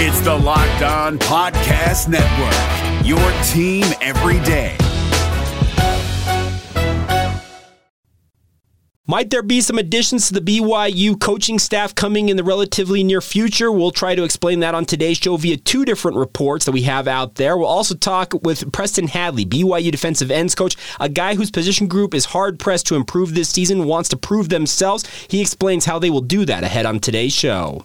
It's the Locked On Podcast Network, your team every day. Might there be some additions to the BYU coaching staff coming in the relatively near future? We'll try to explain that on today's show via two different reports that we have out there. We'll also talk with Preston Hadley, BYU defensive ends coach, a guy whose position group is hard pressed to improve this season, wants to prove themselves. He explains how they will do that ahead on today's show.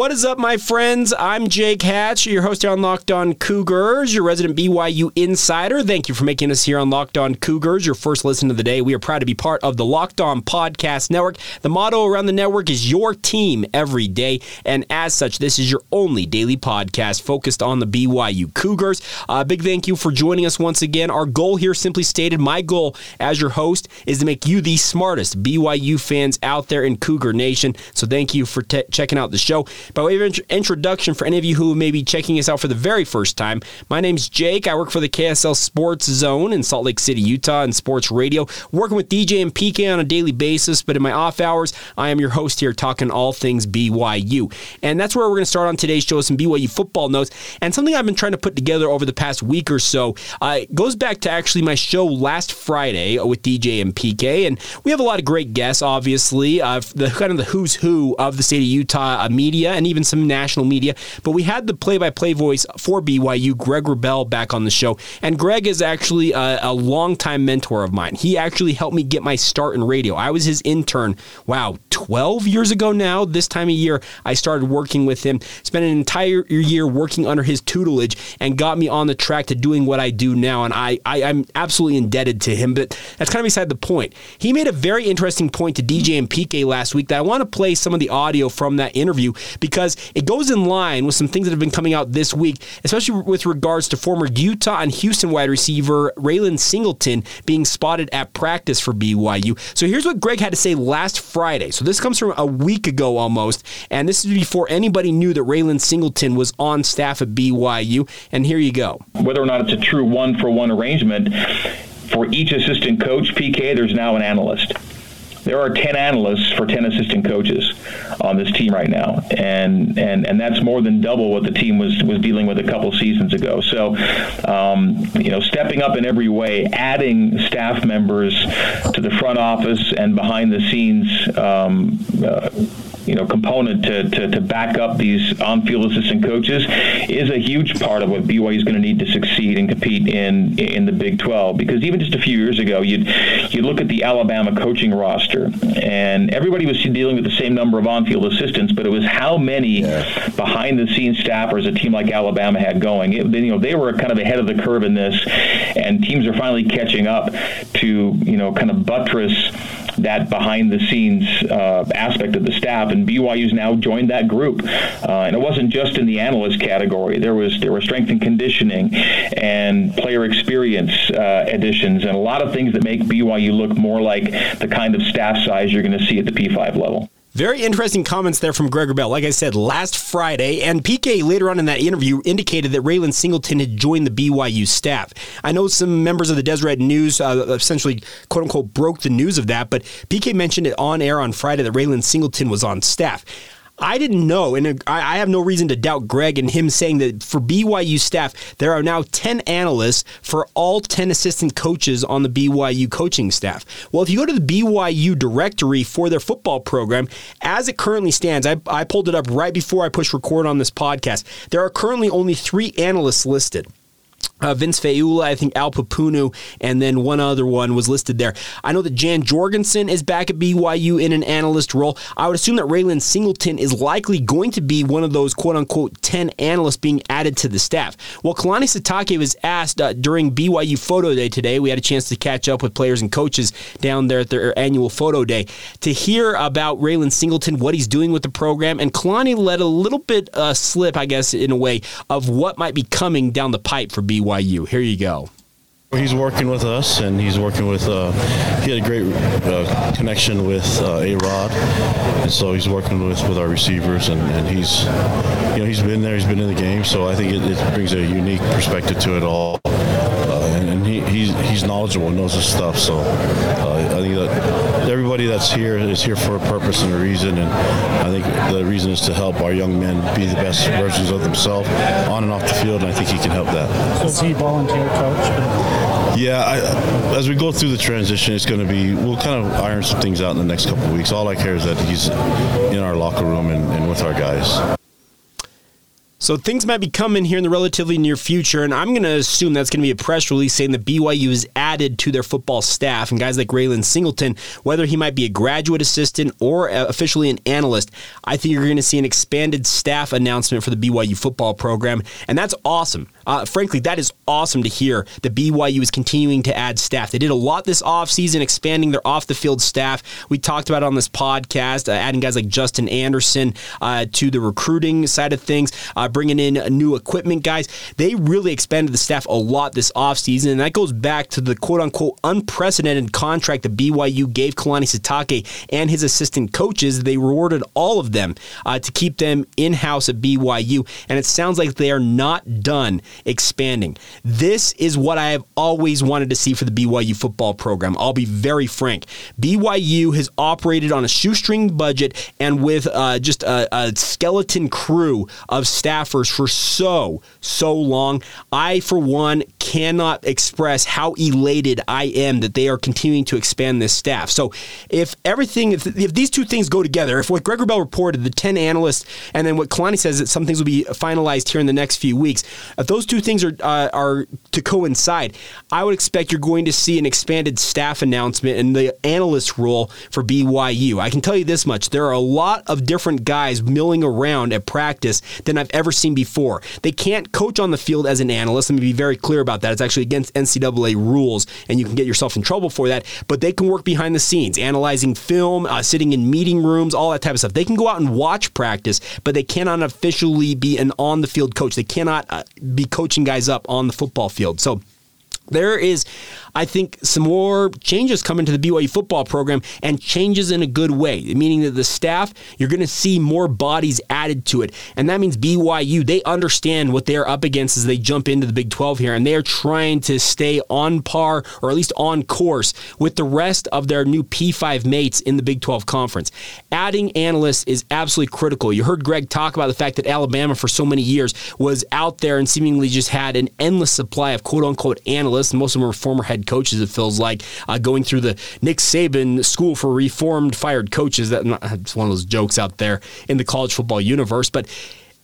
What is up, my friends? I'm Jake Hatch, your host here on Locked On Cougars, your resident BYU insider. Thank you for making us here on Locked On Cougars, your first listen of the day. We are proud to be part of the Locked On Podcast Network. The motto around the network is your team every day, and as such, this is your only daily podcast focused on the BYU Cougars. A uh, big thank you for joining us once again. Our goal here, simply stated, my goal as your host is to make you the smartest BYU fans out there in Cougar Nation. So thank you for t- checking out the show. By way of int- introduction, for any of you who may be checking us out for the very first time, my name's Jake. I work for the KSL Sports Zone in Salt Lake City, Utah, and Sports Radio, working with DJ and PK on a daily basis. But in my off hours, I am your host here talking all things BYU. And that's where we're going to start on today's show some BYU football notes and something I've been trying to put together over the past week or so. Uh, goes back to actually my show last Friday with DJ and PK. And we have a lot of great guests, obviously, uh, the kind of the who's who of the state of Utah uh, media and even some national media. But we had the play by play voice for BYU, Greg Wrubell, back on the show. And Greg is actually a, a longtime mentor of mine. He actually helped me get my start in radio. I was his intern, wow, 12 years ago now. This time of year, I started working with him, spent an entire year working under his tutelage, and got me on the track to doing what I do now. And I, I, I'm absolutely indebted to him. But that's kind of beside the point. He made a very interesting point to DJ and PK last week that I want to play some of the audio from that interview because it goes in line with some things that have been coming out this week, especially with regards to former Utah and Houston wide receiver Raylan Singleton being spotted at practice for BYU. So here's what Greg had to say last Friday. So this comes from a week ago almost, and this is before anybody knew that Raylan Singleton was on staff at BYU. And here you go. Whether or not it's a true one for one arrangement, for each assistant coach, PK, there's now an analyst there are 10 analysts for 10 assistant coaches on this team right now and and and that's more than double what the team was was dealing with a couple seasons ago. So um, you know stepping up in every way adding staff members to the front office and behind the scenes um, uh, you know component to, to, to back up these um, on-field assistant coaches is a huge part of what BYU is going to need to succeed and compete in in the Big 12. Because even just a few years ago, you'd you look at the Alabama coaching roster, and everybody was dealing with the same number of on-field assistants, but it was how many yeah. behind-the-scenes staffers a team like Alabama had going. It, you know, they were kind of ahead of the curve in this, and teams are finally catching up to you know kind of buttress that behind the scenes uh, aspect of the staff, and BYU's now joined that group. Uh, and it wasn't just in the analyst category. There was there was strength and conditioning, and player experience uh, additions, and a lot of things that make BYU look more like the kind of staff size you're going to see at the P5 level. Very interesting comments there from Greg Wrubell. Like I said, last Friday, and PK later on in that interview indicated that Raylan Singleton had joined the BYU staff. I know some members of the Deseret News uh, essentially, quote unquote, broke the news of that, but PK mentioned it on air on Friday that Raylan Singleton was on staff. I didn't know, and I have no reason to doubt Greg and him saying that for BYU staff, there are now 10 analysts for all 10 assistant coaches on the BYU coaching staff. Well, if you go to the BYU directory for their football program, as it currently stands, I, I pulled it up right before I pushed record on this podcast. There are currently only three analysts listed. Uh, Vince Feula, I think Al Papunu, and then one other one was listed there. I know that Jan Jorgensen is back at BYU in an analyst role. I would assume that Raylan Singleton is likely going to be one of those quote unquote 10 analysts being added to the staff. Well, Kalani Sitake was asked uh, during BYU Photo Day today. We had a chance to catch up with players and coaches down there at their annual photo day to hear about Raylan Singleton, what he's doing with the program. And Kalani let a little bit uh, slip, I guess, in a way, of what might be coming down the pipe for BYU. BYU. Here you go. He's working with us, and he's working with. Uh, he had a great uh, connection with uh, A Rod, and so he's working with, with our receivers, and, and he's, you know, he's been there, he's been in the game, so I think it, it brings a unique perspective to it all, he, he's he's knowledgeable, knows his stuff, so uh, I think that everybody that's here is here for a purpose and a reason, and I think the reason is to help our young men be the best versions of themselves on and off the field, and I think he can help that. So is he volunteer coach? Yeah, I, as we go through the transition, it's going to be we'll kind of iron some things out in the next couple of weeks. All I care is that he's in our locker room and, and with our guys. So things might be coming here in the relatively near future, and I'm going to assume that's going to be a press release saying that BYU is added to their football staff, and guys like Raylan Singleton, whether he might be a graduate assistant or uh, officially an analyst, I think you're going to see an expanded staff announcement for the BYU football program, and that's awesome. Uh, frankly, that is awesome to hear that BYU is continuing to add staff. They did a lot this offseason, expanding their off the field staff. We talked about it on this podcast, uh, adding guys like Justin Anderson uh, to the recruiting side of things, uh, bringing in new equipment guys. They really expanded the staff a lot this offseason, and that goes back to the quote unquote unprecedented contract that BYU gave Kalani Sitake and his assistant coaches. They rewarded all of them uh, to keep them in house at BYU, and it sounds like they are not done expanding. This is what I have always wanted to see for the BYU football program. I'll be very frank. BYU has operated on a shoestring budget and with uh, just a, a skeleton crew of staffers for so, so long. I, for one, cannot express how elated I am that they are continuing to expand this staff. So if everything, if, if these two things go together, if what Greg Wrubell reported, the 10 analysts, and then what Kalani says that some things will be finalized here in the next few weeks, if those two things are uh, are to coincide, I would expect you're going to see an expanded staff announcement in the analyst role for BYU. I can tell you this much: there are a lot of different guys milling around at practice than I've ever seen before. They can't coach on the field as an analyst. Let me be very clear about that. It's actually against NCAA rules, and you can get yourself in trouble for that. But they can work behind the scenes, analyzing film, uh, sitting in meeting rooms, all that type of stuff. They can go out and watch practice, but they cannot officially be an on the field coach. They cannot uh, be coaching guys up on the football field. So there is, I think, some more changes coming to the BYU football program and changes in a good way, meaning that the staff, you're going to see more bodies added to it. And that means BYU, they understand what they're up against as they jump into the Big 12 here, and they are trying to stay on par or at least on course with the rest of their new P5 mates in the Big 12 conference. Adding analysts is absolutely critical. You heard Greg talk about the fact that Alabama, for so many years, was out there and seemingly just had an endless supply of quote unquote analysts, most of them were former head coaches, it feels like, uh, going through the Nick Saban School for Reformed Fired Coaches. That's one of those jokes out there in the college football universe. But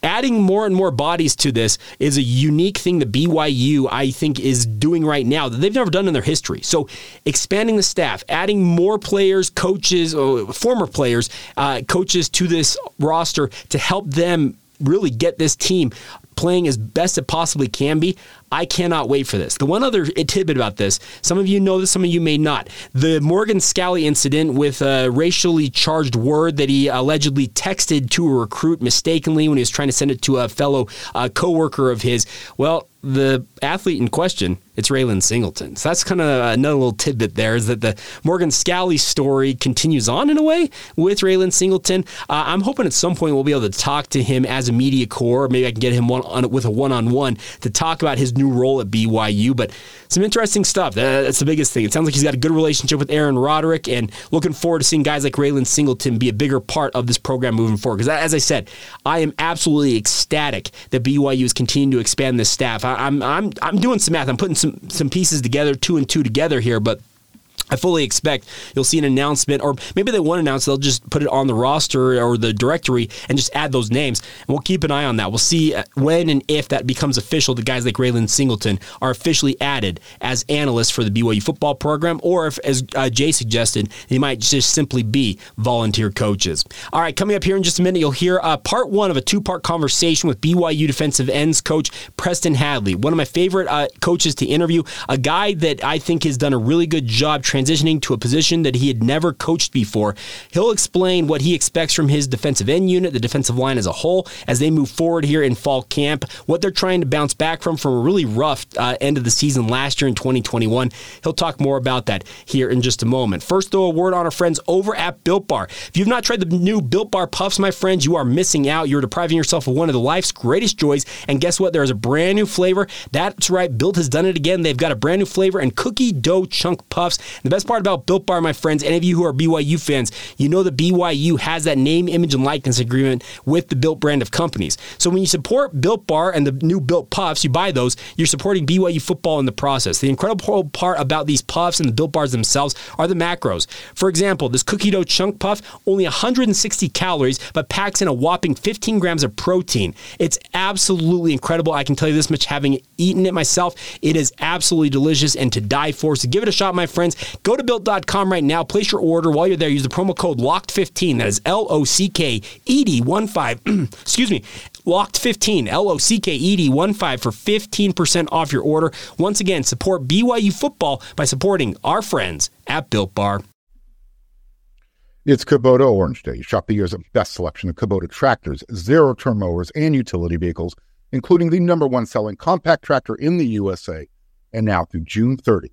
adding more and more bodies to this is a unique thing that BYU, I think, is doing right now that they've never done in their history. So, expanding the staff, adding more players, coaches, uh, former players, uh, coaches to this roster to help them really get this team playing as best it possibly can be. I cannot wait for this. The one other tidbit about this, some of you know this, some of you may not. The Morgan Scalley incident with a racially charged word that he allegedly texted to a recruit mistakenly when he was trying to send it to a fellow uh, coworker of his. Well, the athlete in question, it's Raylan Singleton. So that's kind of another little tidbit there is that the Morgan Scalley story continues on in a way with Raylan Singleton. Uh, I'm hoping at some point we'll be able to talk to him as a media corps. Maybe I can get him one on, with a one on one to talk about his new role at BYU. But some interesting stuff. That's the biggest thing. It sounds like he's got a good relationship with Aaron Roderick and looking forward to seeing guys like Raylan Singleton be a bigger part of this program moving forward. Because as I said, I am absolutely ecstatic that BYU is continuing to expand this staff. I, I'm I'm I'm doing some math. I'm putting some some pieces together, two and two together here, but I fully expect you'll see an announcement, or maybe they won't announce. They'll just put it on the roster or the directory and just add those names. And we'll keep an eye on that. We'll see uh, when and if that becomes official. The guys like Raylan Singleton are officially added as analysts for the BYU football program, or if, as uh, Jay suggested, they might just simply be volunteer coaches. All right, coming up here in just a minute, you'll hear uh, part one of a two-part conversation with BYU defensive ends coach Preston Hadley, one of my favorite uh, coaches to interview, a guy that I think has done a really good job transitioning to a position that he had never coached before. He'll explain what he expects from his defensive end unit, the defensive line as a whole, as they move forward here in fall camp, what they're trying to bounce back from from a really rough uh, end of the season last year in 2021. He'll talk more about that here in just a moment. First, though, a word on our friends over at Built Bar. If you've not tried the new Built Bar Puffs, my friends, you are missing out. You're depriving yourself of one of the life's greatest joys. And guess what? There is a brand new flavor. That's right, Built has done it again. They've got a brand new flavor and cookie dough chunk puffs. The best part about Built Bar, my friends, any of you who are BYU fans, you know that BYU has that name, image, and likeness agreement with the Built brand of companies. So when you support Built Bar and the new Built Puffs, you buy those, you're supporting BYU football in the process. The incredible part about these puffs and the Built Bars themselves are the macros. For example, this cookie dough chunk puff, only 160 calories, but packs in a whopping 15 grams of protein. It's absolutely incredible. I can tell you this much having eaten it myself. It is absolutely delicious and to die for. So give it a shot, my friends. Go to built.com right now, place your order. While you're there, use the promo code LOCKED15. That is L O C K E D 1 5. Excuse me. Locked 15, L O C K E D 1 5 for 15% off your order. Once again, support BYU football by supporting our friends at Built Bar. It's Kubota Orange Day. Shop the year's best selection of Kubota tractors, zero turn mowers, and utility vehicles, including the number one selling compact tractor in the USA. And now through June 30,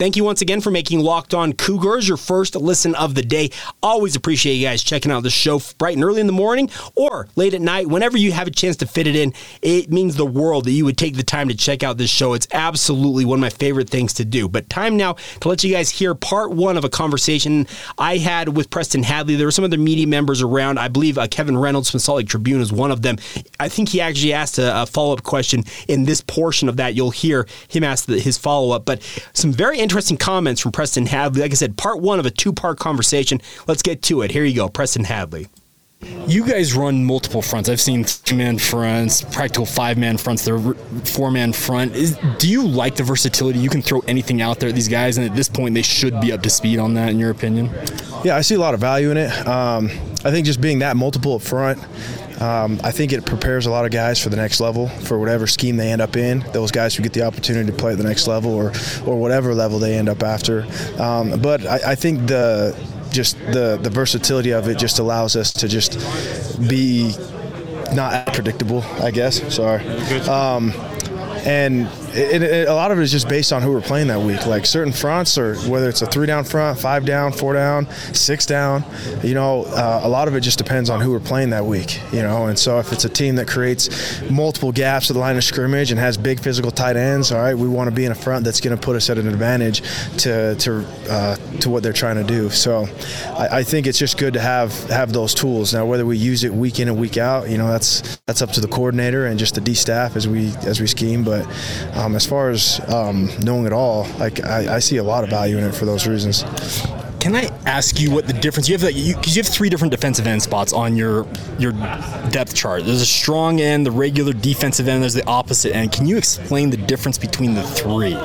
Thank you once again for making Locked On Cougars your first listen of the day. Always appreciate you guys checking out the show bright and early in the morning or late at night. Whenever you have a chance to fit it in, it means the world that you would take the time to check out this show. It's absolutely one of my favorite things to do. But time now to let you guys hear part one of a conversation I had with Preston Hadley. There were some other media members around. I believe uh, Kevin Reynolds from Salt Lake Tribune is one of them. I think he actually asked a, a follow up question in this portion of that. You'll hear him ask the, his follow up. But some very interesting comments from Preston Hadley. Like I said, part one of a two part conversation. Let's get to it. Here you go, Preston Hadley. You guys run multiple fronts. I've seen three man fronts, practical five man fronts, the four man front. Is, do you like the versatility? You can throw anything out there at these guys, and at this point, they should be up to speed on that, in your opinion? Yeah, I see a lot of value in it. Um, I think just being that multiple up front, um, I think it prepares a lot of guys for the next level, for whatever scheme they end up in. Those guys who get the opportunity to play at the next level or, or whatever level they end up after. Um, but I, I think the just the the versatility of it just allows us to just be not predictable, I guess. Sorry. Um, and it, it, a lot of it is just based on who we're playing that week. Like certain fronts, or whether it's a three down front, five down, four down, six down, you know, uh, a lot of it just depends on who we're playing that week, you know. And so if it's a team that creates multiple gaps at the line of scrimmage and has big physical tight ends, all right, we want to be in a front that's going to put us at an advantage to to uh, to what they're trying to do. So I, I think it's just good to have have those tools. Now, whether we use it week in and week out, you know, that's that's up to the coordinator and just the D staff as we as we scheme, but as far as um, knowing it all, like I, I, see a lot of value in it for those reasons. Can I ask you what the difference? You have because you, you, have three different defensive end spots on your your depth chart. There's a strong end, the regular defensive end. There's the opposite end. Can you explain the difference between the three?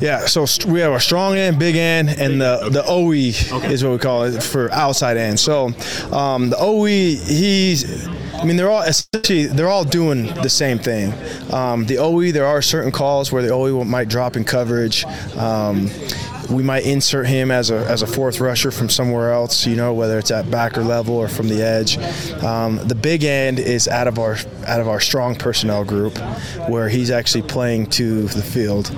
Yeah, so we have a strong end, big end, and the the OE okay. is what we call it for outside end. So um, the OE, he's I mean, they're all essentially they're all doing the same thing. Um, the OE, there are certain calls where the OE might drop in coverage. Um, we might insert him as a, as a fourth rusher from somewhere else, you know, whether it's at backer level or from the edge. Um, the big end is out of our out of our strong personnel group, where he's actually playing to the field,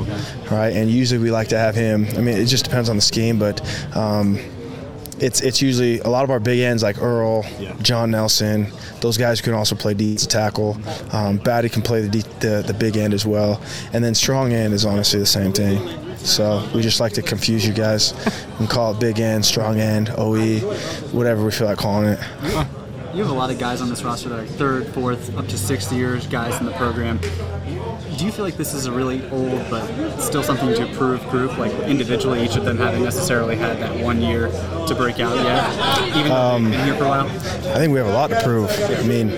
right? And usually we like to have him. I mean, it just depends on the scheme, but. Um, it's it's usually a lot of our big ends like Earl, John Nelson. Those guys can also play D tackle. Um, Batty can play the, D, the the big end as well, and then strong end is honestly the same thing. So we just like to confuse you guys and call it big end, strong end, OE, whatever we feel like calling it. You have a lot of guys on this roster that are third, fourth, up to sixth years guys in the program. Do you feel like this is a really old but still something to prove group? Like individually, each of them haven't necessarily had that one year to break out yet, even though they've been here for a while. I think we have a lot to prove. I mean,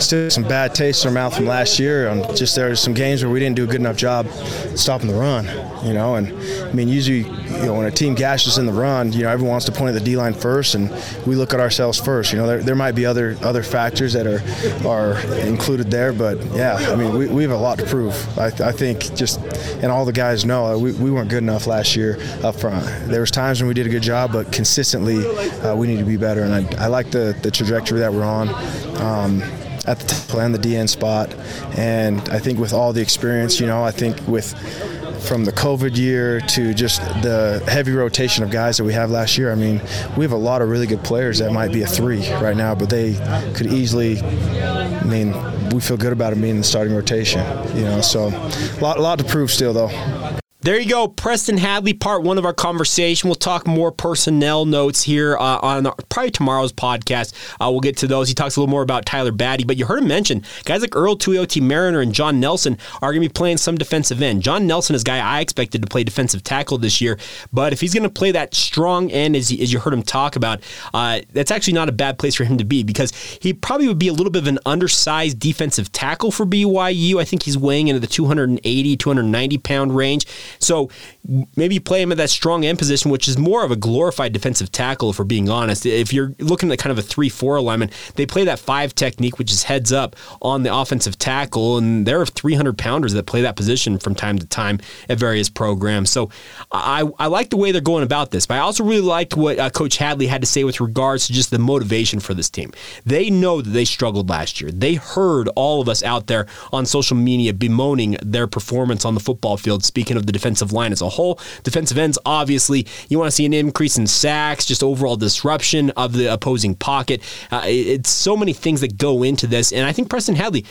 still some bad taste in our mouth from last year. On just there are some games where we didn't do a good enough job stopping the run. You know, and I mean, usually, you know, when a team gashes in the run, you know, everyone wants to point at the D line first, and we look at ourselves first. You know, there, there might be other other factors that are are included there, but yeah, I mean, we, we have a lot to prove. I, I think just, and all the guys know we, we weren't good enough last year up front. There was times when we did a good job, but consistently uh, we need to be better. And I, I like the the trajectory that we're on. Um, at the tackle and the DN spot. And I think with all the experience, you know, I think with from the COVID year to just the heavy rotation of guys that we have last year, I mean, we have a lot of really good players that might be a three right now, but they could easily, I mean, we feel good about them being in the starting rotation, you know, so a lot, a lot to prove still, though. There you go, Preston Hadley, part one of our conversation. We'll talk more personnel notes here uh, on our, probably tomorrow's podcast. Uh, we'll get to those. He talks a little more about Tyler Batty, but you heard him mention guys like Earl Tuioti Mariner and John Nelson are going to be playing some defensive end. John Nelson is a guy I expected to play defensive tackle this year, but if he's going to play that strong end, as, as you heard him talk about, uh, that's actually not a bad place for him to be because he probably would be a little bit of an undersized defensive tackle for BYU. I think he's weighing into the 280, 290 pound range. So maybe play him at that strong end position, which is more of a glorified defensive tackle, if we're being honest. If you're looking at kind of a 3 4 alignment, they play that five technique, which is heads up on the offensive tackle. And there are 300 pounders that play that position from time to time at various programs. So I, I like the way they're going about this. But I also really liked what uh, Coach Hadley had to say with regards to just the motivation for this team. They know that they struggled last year. They heard all of us out there on social media bemoaning their performance on the football field, speaking of the defensive line as a whole. Defensive ends, obviously, you want to see an increase in sacks, just overall disruption of the opposing pocket. Uh, it's so many things that go into this. And I think Preston Hadley,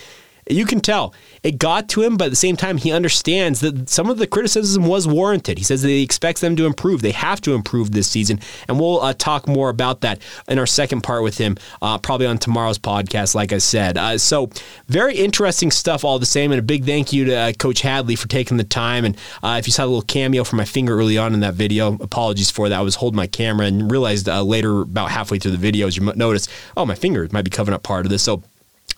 you can tell it got to him, but at the same time, he understands that some of the criticism was warranted. He says that he expects them to improve. They have to improve this season, and we'll uh, talk more about that in our second part with him, uh, probably on tomorrow's podcast. Like I said, uh, so very interesting stuff, all the same. And a big thank you to uh, Coach Hadley for taking the time. And uh, if you saw a little cameo from my finger early on in that video, apologies for that. I was holding my camera and realized uh, later, about halfway through the video, as you notice, oh, my finger might be covering up part of this. So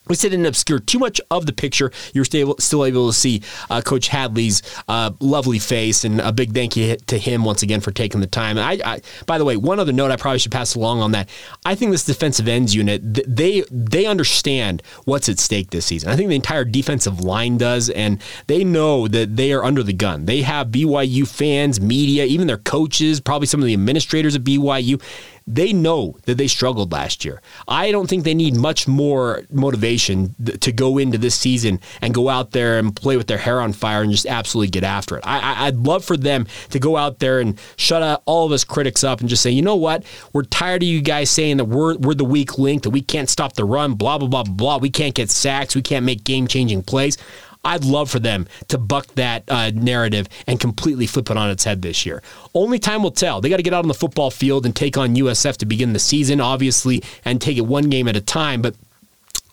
we didn't obscure too much of the picture. You're still, still able to see uh, Coach Hadley's uh, lovely face, and a big thank you to him once again for taking the time. I, I, by the way, one other note I probably should pass along on that. I think this defensive ends unit they they understand what's at stake this season. I think the entire defensive line does, and they know that they are under the gun. They have BYU fans, media, even their coaches, probably some of the administrators at BYU they know that they struggled last year. I don't think they need much more motivation to go into this season and go out there and play with their hair on fire and just absolutely get after it. I, would love for them to go out there and shut all of us critics up and just say, you know what? We're tired of you guys saying that we're, we're the weak link, that we can't stop the run, blah, blah, blah, blah. We can't get sacks. We can't make game changing plays. I'd love for them to buck that uh, narrative and completely flip it on its head this year. Only time will tell. They got to get out on the football field and take on USF to begin the season, obviously, and take it one game at a time. But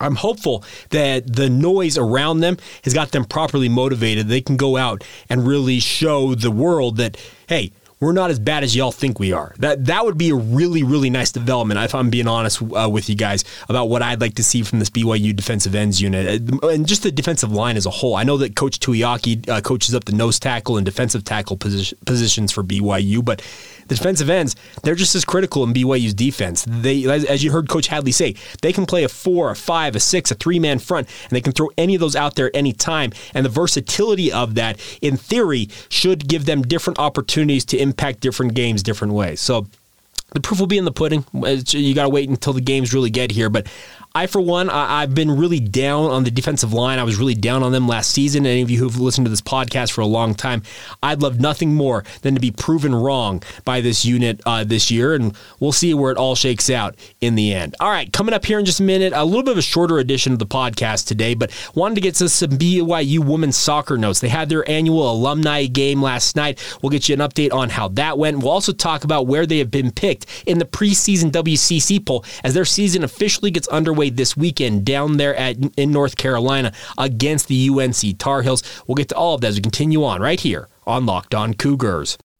I'm hopeful that the noise around them has got them properly motivated. They can go out and really show the world that, hey, we're not as bad as y'all think we are. That that would be a really really nice development if I'm being honest uh, with you guys about what I'd like to see from this BYU defensive ends unit uh, and just the defensive line as a whole. I know that Coach Tuiaki uh, coaches up the nose tackle and defensive tackle position, positions for BYU, but the defensive ends, they're just as critical in BYU's defense. They, as you heard Coach Hadley say, they can play a four, a five, a six, a three man front, and they can throw any of those out there at any time. And the versatility of that, in theory, should give them different opportunities to impact different games different ways. So the proof will be in the pudding. You got to wait until the games really get here, but I, for one, I, have been really down on the defensive line. I was really down on them last season. Any of you who've listened to this podcast for a long time, I'd love nothing more than to be proven wrong by this unit uh, this year, and we'll see where it all shakes out in the end. All right, coming up here in just a minute, a little bit of a shorter edition of the podcast today, but wanted to get to some BYU women's soccer notes. They had their annual alumni game last night. We'll get you an update on how that went. We'll also talk about where they have been picked in the preseason WCC poll as their season officially gets underway this weekend down there at in North Carolina against the UNC Tar Heels. We'll get to all of that as we continue on right here on Locked On Cougars.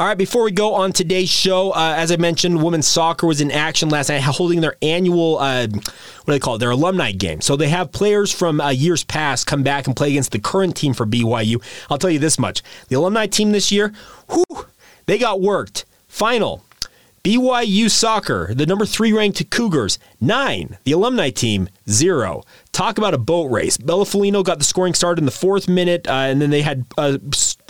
All right, before we go on today's show, uh, as I mentioned, women's soccer was in action last night, holding their annual, uh, what do they call it, their alumni game. So they have players from uh, years past come back and play against the current team for BYU. I'll tell you this much the alumni team this year, whew, they got worked. Final BYU soccer, the number three ranked Cougars, nine. The alumni team, zero. Talk about a boat race. Bella Folino got the scoring started in the fourth minute, uh, and then they had uh,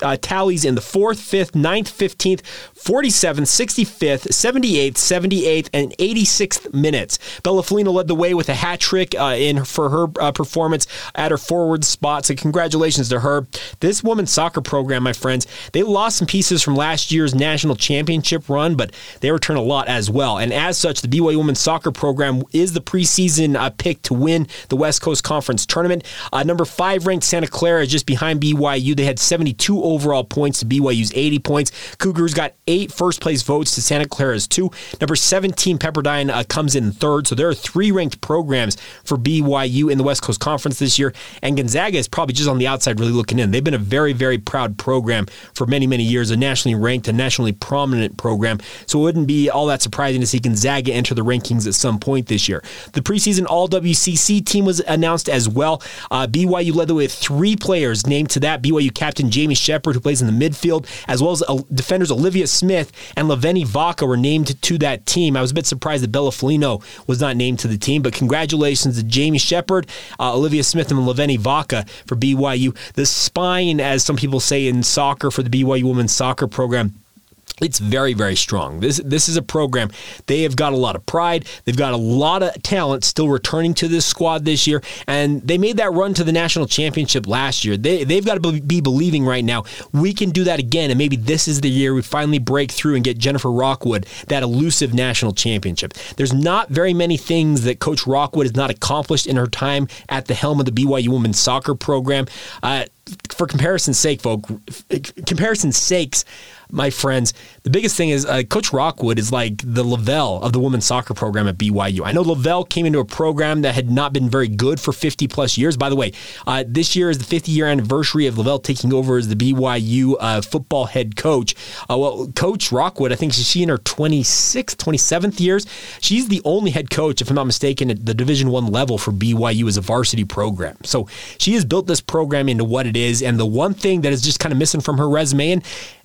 uh, tallies in the fourth, fifth, ninth, 15th, 47th, 65th, 78th, 78th, and 86th minutes. Bella Folino led the way with a hat trick uh, in for her uh, performance at her forward spot. So congratulations to her. This women's soccer program, my friends, they lost some pieces from last year's national championship run, but they return a lot as well. And as such, the BYU women's soccer program is the preseason uh, pick to win the West Coast Conference tournament. Uh, number five ranked Santa Clara is just behind BYU. They had 72 overall points to BYU's 80 points. Cougars got eight first place votes to Santa Clara's two. Number 17 Pepperdine uh, comes in third. So there are three ranked programs for BYU in the West Coast Conference this year. And Gonzaga is probably just on the outside really looking in. They've been a very, very proud program for many, many years, a nationally ranked, a nationally prominent program. So it wouldn't be all that surprising to see Gonzaga enter the rankings at some point this year. The preseason All WCC team was announced as well. Uh, BYU led the way with three players named to that. BYU captain Jamie Shepard, who plays in the midfield, as well as uh, defenders Olivia Smith and Laveni Vaka were named to that team. I was a bit surprised that Bella Folino was not named to the team, but congratulations to Jamie Shepard, uh, Olivia Smith, and Laveni Vaka for BYU. The spine, as some people say in soccer, for the BYU women's soccer program it's very, very strong. This this is a program. They have got a lot of pride. They've got a lot of talent still returning to this squad this year, and they made that run to the national championship last year. They they've got to be believing right now we can do that again, and maybe this is the year we finally break through and get Jennifer Rockwood that elusive national championship. There's not very many things that Coach Rockwood has not accomplished in her time at the helm of the BYU women's soccer program. Uh, for comparison's sake, folk, comparison's sakes my friends, the biggest thing is uh, Coach Rockwood is like the LaVell of the women's soccer program at BYU. I know LaVell came into a program that had not been very good for 50 plus years. By the way, uh, this year is the 50 year anniversary of LaVell taking over as the BYU uh, football head coach. Uh, well, Coach Rockwood, I think she's in her 26th, 27th years. She's the only head coach, if I'm not mistaken, at the Division One level for BYU as a varsity program. So she has built this program into what it is. And the one thing that is just kind of missing from her resume, and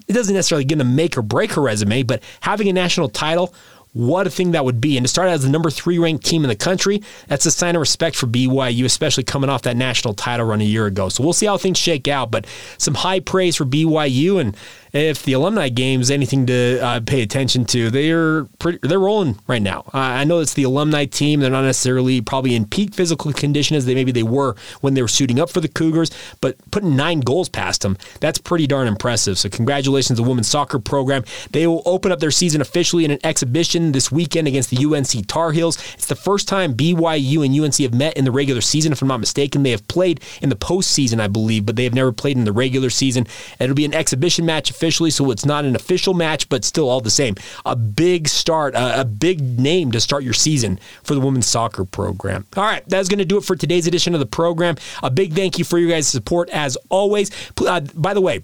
it doesn't necessarily going to make or break her resume, but having a national title what a thing that would be. And to start out as the number three ranked team in the country, that's a sign of respect for BYU, especially coming off that national title run a year ago. So we'll see how things shake out, but some high praise for BYU. And if the alumni game is anything to uh, pay attention to, they're pretty, they're rolling right now. Uh, I know it's the alumni team; they're not necessarily probably in peak physical condition as they maybe they were when they were suiting up for the Cougars, but putting nine goals past them, that's pretty darn impressive. So congratulations to the women's soccer program. They will open up their season officially in an exhibition this weekend against the UNC Tar Heels. It's the first time BYU and UNC have met in the regular season, if I'm not mistaken. They have played in the postseason, I believe, but they have never played in the regular season. It'll be an exhibition match officially, so it's not an official match, but still all the same. A big start, a, a big name to start your season for the women's soccer program. All right, that's going to do it for today's edition of the program. A big thank you for your guys' support as always. Uh, by the way,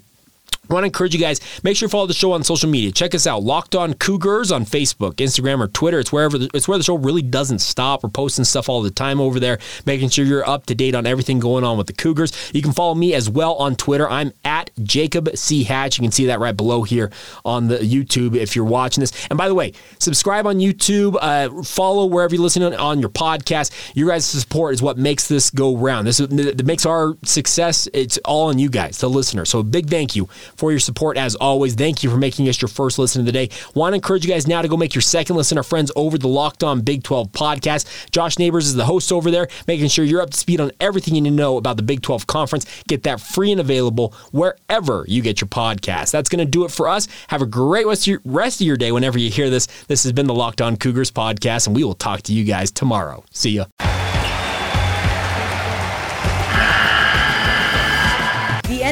I want to encourage you guys, make sure you follow the show on social media. Check us out, Locked On Cougars on Facebook, Instagram, or Twitter. It's wherever the, it's where the show really doesn't stop. We're posting stuff all the time over there, making sure you're up to date on everything going on with the Cougars. You can follow me as well on Twitter. I'm at Jacob C. Hatch. You can see that right below here on the YouTube if you're watching this. And by the way, subscribe on YouTube, uh, follow wherever you're listening on, on your podcast. Your guys' support is what makes this go round. This is, makes our success. It's all on you guys, the listener. So a big thank you for your support as always. Thank you for making us your first listen of the day. Want to encourage you guys now to go make your second listen. Our friends over the Locked On Big 12 podcast. Josh Neighbors is the host over there, making sure you're up to speed on everything you need to know about the Big 12 conference. Get that free and available wherever you get your podcast. That's going to do it for us. Have a great rest of, your, rest of your day whenever you hear this. This has been the Locked On Cougars podcast, and we will talk to you guys tomorrow. See ya.